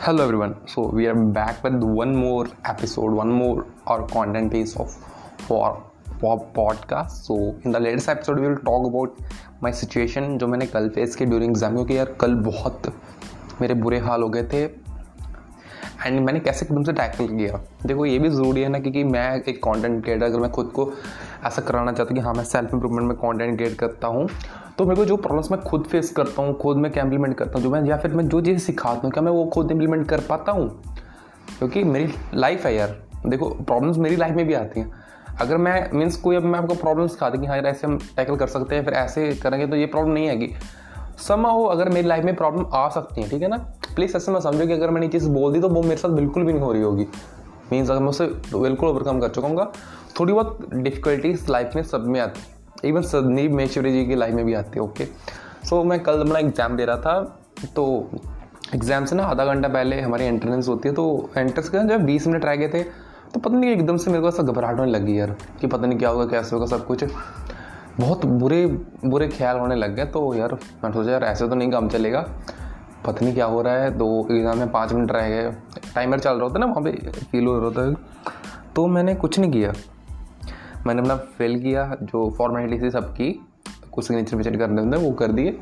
Hello everyone so we are back with one more episode one more our content is of for pop podcast so in the latest episode will talk about my situation जो मैंने कल face की during exam क्योंकि यार कल बहुत मेरे बुरे हाल हो गए थे। एंड मैंने कैसे कदम से टैकल किया? देखो, ये भी ज़रूरी है ना क्योंकि मैं एक कॉन्टेंट क्रिएटर अगर मैं खुद को ऐसा कराना चाहता हूँ कि हाँ मैं सेल्फ इंप्रूवमेंट में कॉन्टेंट क्रिएट करता हूँ तो मेरे को जो प्रॉब्लम्स मैं खुद फेस करता हूँ, खुद मैं क्या इंप्लीमेंट करता हूँ, जो मैं, या फिर मैं जो चीज़ सिखाता हूँ, क्या मैं वो खुद इंप्लीमेंट कर पाता हूँ? क्योंकि मेरी लाइफ है यार। देखो प्रॉब्लम्स मेरी लाइफ में भी आती हैं। अगर मैं मीन्स कोई अब मैं आपको प्रॉब्लम सिखा दूँ कि हाँ यार, ऐसे हम टैकल कर सकते हैं, फिर ऐसे करेंगे तो ये प्रॉब्लम नहीं आएगी। समा हो अगर मेरी लाइफ में प्रॉब्लम आ सकती है, ठीक है ना? प्लीज़ ऐसे मैं समझो कि अगर मैंने ये चीज़ बोल दी तो वो मेरे साथ बिल्कुल भी नहीं हो रही होगी। मीन्स अगर मैं उसे बिल्कुल ओवरकम कर चुका हूँ, थोड़ी बहुत डिफिकल्टीज लाइफ में सब में आती है। इवन संदीप महेश्वरी जी की लाइफ में भी आती है ओके सो मैं कल अपना एग्ज़ाम दे रहा था तो एग्ज़ाम से ना आधा घंटा पहले हमारी एंट्रेंस होती है तो एंट्रेंस के जब बीस मिनट रह गए थे तो पता नहीं एकदम से मेरे को ऐसा घबराहट होने लगी यार, कि पता नहीं क्या होगा, कैसे होगा, सब कुछ। बहुत बुरे बुरे ख्याल होने लग गए तो यार मैं सोचा यार ऐसे तो नहीं काम चलेगा। पता नहीं क्या हो रहा है, दो एग्ज़ाम में पाँच मिनट रह गए। टाइमर चल रहा होता है ना, वहाँ पे फील हो रहा था तो मैंने कुछ नहीं किया। मैंने अपना फिल किया, जो फॉर्मेलिटी थी सबकी, कुछ सिग्नेचर विचर करने होते वो कर दिए।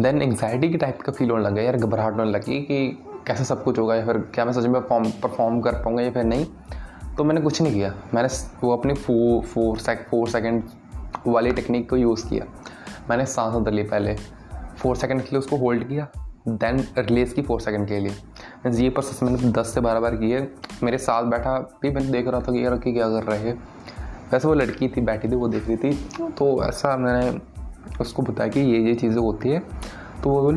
देन एंगजाइटी की टाइप का फील होने लगा, यार घबराहट होने लगी कि कैसे सब कुछ होगा, या फिर क्या मैं सच में परफॉर्म कर पाऊँगा या फिर नहीं। तो मैंने कुछ नहीं किया। मैंने वो अपनी four four sec four second वाली टेक्निक को यूज़ किया। मैंने सांस अंदर ली पहले। फोर सेकेंड के लिए उसको होल्ड किया। देन रिलीज़ की फोर सेकेंड के लिए। ये प्रोसेस मैंने दस से बारह बार किए मेरे साथ बैठा भी मैंने देख रहा था कि यार कि क्या कर रहे हैं। वैसे वो लड़की थी, बैठी थी, वो देख रही थी। तो ऐसा मैंने उसको बताया कि ये ये चीज़ें होती है। तो वो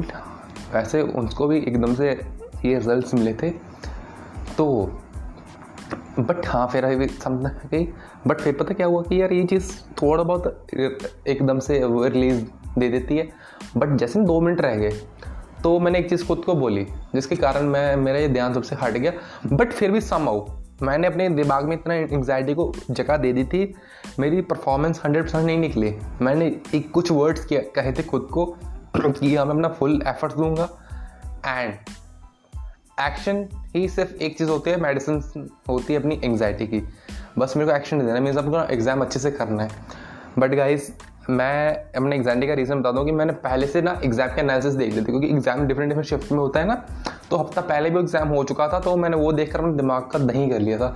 वैसे उनको भी एकदम से ये रिज़ल्ट मिले थे। तो बट हाँ फिर अभी समझना गई। बट फिर पता क्या हुआ कि यार ये चीज़ थोड़ा बहुत एकदम से रिलीज़ दे देती है। बट जैसे दो मिनट रह गए तो मैंने एक चीज़ खुद को बोली, जिसके कारण मैं, मेरा ये ध्यान सबसे हट गया। बट फिर भी सम आऊ मैंने अपने दिमाग में इतना एंगजाइटी को जगह दे दी थी, मेरी परफॉर्मेंस हंड्रेड परसेंट नहीं निकली। मैंने एक कुछ वर्ड्स कहे थे खुद को कि हाँ मैं अपना फुल एफर्ट्स दूँगा। एंड एक्शन ही सिर्फ़ एक चीज़ होती है मेडिसिन होती है अपनी एंगजाइटी की। बस मेरे को एक्शन देना मीन्स आपको एग्ज़ाम अच्छे से करना है। बट गाइज़ मैं अपने एग्ज़ाम का रीज़न बता दूँ कि मैंने पहले से ना एग्ज़ाम के एनालिसिस देख लेते क्योंकि एग्ज़ाम डिफरेंट डिफरेंट शिफ्ट में होता है ना तो हफ़्ता पहले भी एग्ज़ाम हो चुका था तो मैंने वो देखकर अपने दिमाग का दही कर लिया था।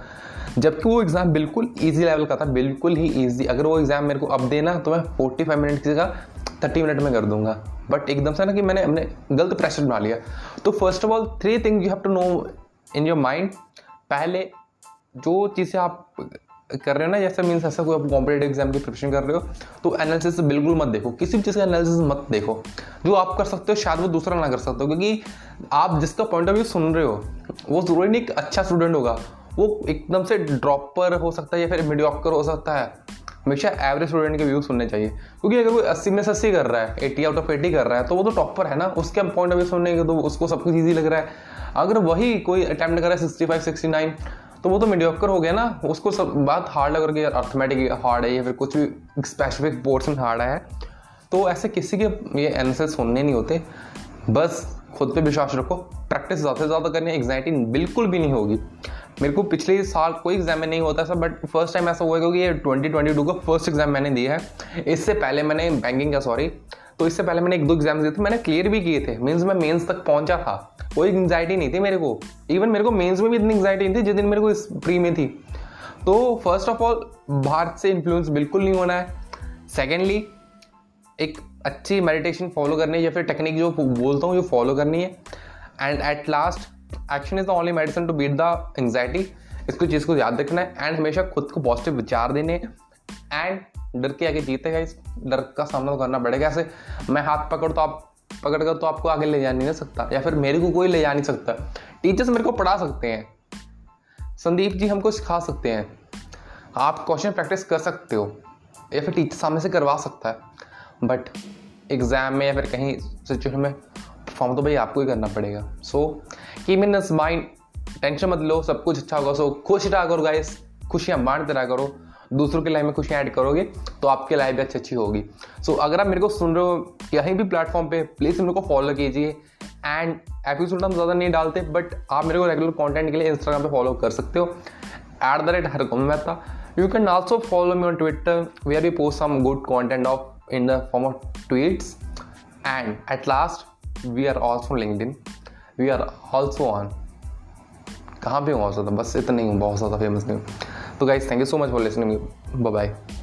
जबकि वो एग्ज़ाम बिल्कुल ईजी लेवल का था, बिल्कुल ही ईजी अगर वो एग्ज़ाम मेरे को अब देना तो मैं फोर्टी फाइव मिनट की जगह थर्टी मिनट में कर दूँगा। बट एकदम से ना कि मैंने अपने गलत प्रेशर बना लिया। तो first of all three thing you have to know in your mind पहले, जो चीज़ें आप कर रहे हो ना जैसे मीन्स ऐसा कोई आप कॉम्पिटेटिव एग्ज़ाम की प्रिपरेशन कर रहे हो तो एनालिसिस बिल्कुल मत देखो, किसी भी चीज़ का एनालिसिस मत देखो। जो आप कर सकते हो, शायद वो दूसरा ना कर सकते हो, क्योंकि आप जिसका पॉइंट ऑफ़ व्यू सुन रहे हो, वो ज़रूरी नहीं एक अच्छा स्टूडेंट होगा, वो एकदम से ड्रॉपर हो सकता है या फिर मीडियोकर हो सकता है। हमेशा एवरेज स्टूडेंट के व्यू सुनने चाहिए, क्योंकि अगर वो अस्सी में से अस्सी कर रहा है एटी आउट ऑफ़ एटी कर रहा है तो वो तो टॉपर है ना, उसके पॉइंट ऑफ़ व्यू सुनने के तो उसको सब कुछ ईजी लग रहा है। अगर वही कोई अटैम्प्ट कर रहा है सिक्सटी फाइव सिक्सटी नाइन तो वो तो मीडियोकर हो गया ना, उसको सब बात हार्ड लग रही है अर्थमेटिक हार्ड है, या फिर कुछ भी स्पेसिफिक पोर्सन हार्ड है। तो ऐसे किसी के ये एनालिसिस सुनने नहीं होते। बस खुद पे विश्वास रखो प्रैक्टिस ज़्यादा से ज़्यादा करनी एग्जाइटी बिल्कुल भी नहीं होगी। मेरे को पिछले साल कोई एग्ज़ाम में नहीं होता ऐसा बट फ़र्स्ट टाइम ऐसा हुआ क्योंकि ये 2022 का फ़र्स्ट एग्ज़ाम मैंने दिया है। इससे पहले मैंने बैंकिंग का सॉरी तो इससे पहले मैंने एक दो एग्ज़ाम दिए थे, मैंने क्लियर भी किए थे। मीन्स मैं मेंस तक पहुँचा था। कोई एंगजाइटी नहीं थी मेरे को। इवन मेरे को मेंस में भी इतनी एंगजाइटी नहीं थी जिस दिन मेरे को इस प्री में थी। तो फ़र्स्ट ऑफ़ ऑल बाहर से इन्फ्लुएंस बिल्कुल नहीं होना है। सेकेंडली एक अच्छी मेडिटेशन फॉलो करनी है या फिर टेक्निक जो बोलता हूँ, जो फॉलो करनी है। And at last action is the only medicine to beat the anxiety इसको, चीज़ को याद रखना है। एंड हमेशा खुद को पॉजिटिव विचार देने। एंड डर के आगे जीतेगा इस डर का सामना तो करना पड़ेगा। ऐसे मैं हाथ पकड़ तो आप पकड़ कर तो आपको आगे ले जा नहीं सकता, या फिर मेरे को कोई ले जा नहीं सकता। टीचर्स मेरे को पढ़ा सकते हैं। संदीप जी हमको सिखा सकते हैं। आप क्वेश्चन प्रैक्टिस कर सकते हो, या फिर टीचर सामने से करवा सकता है। बट एग्ज़ाम में या फिर कहीं सिचुएशन में परफॉर्म तो भाई आपको ही करना पड़ेगा। सो की मीन माइंड टेंशन मत लो, सब कुछ अच्छा होगा। सो खुश रहा करो गाइस खुशियाँ बांटते रहा करो। दूसरों की लाइफ में खुशियाँ ऐड करोगे तो आपकी लाइफ भी अच्छी अच्छी होगी। सो so, अगर आप मेरे को सुन रहे हो कहीं भी प्लेटफॉर्म पे प्लीज़ मेरे को फॉलो कीजिए। एंड एपिसोड हम ज़्यादा नहीं डालते बट आप मेरे को रेगुलर कॉन्टेंट के लिए इंस्टाग्राम पर फॉलो कर सकते हो। At the rate Har Mehta. You can also follow me on Twitter we are we post some good content of in the form of tweets and at last we are also linked we are also on कहाँ पे हूँ बहुत ज़्यादा? बस इतना ही हूँ बहुत ज़्यादा फ़ेमस नहीं हूँ। So guys, thank you so much for listening. Bye bye.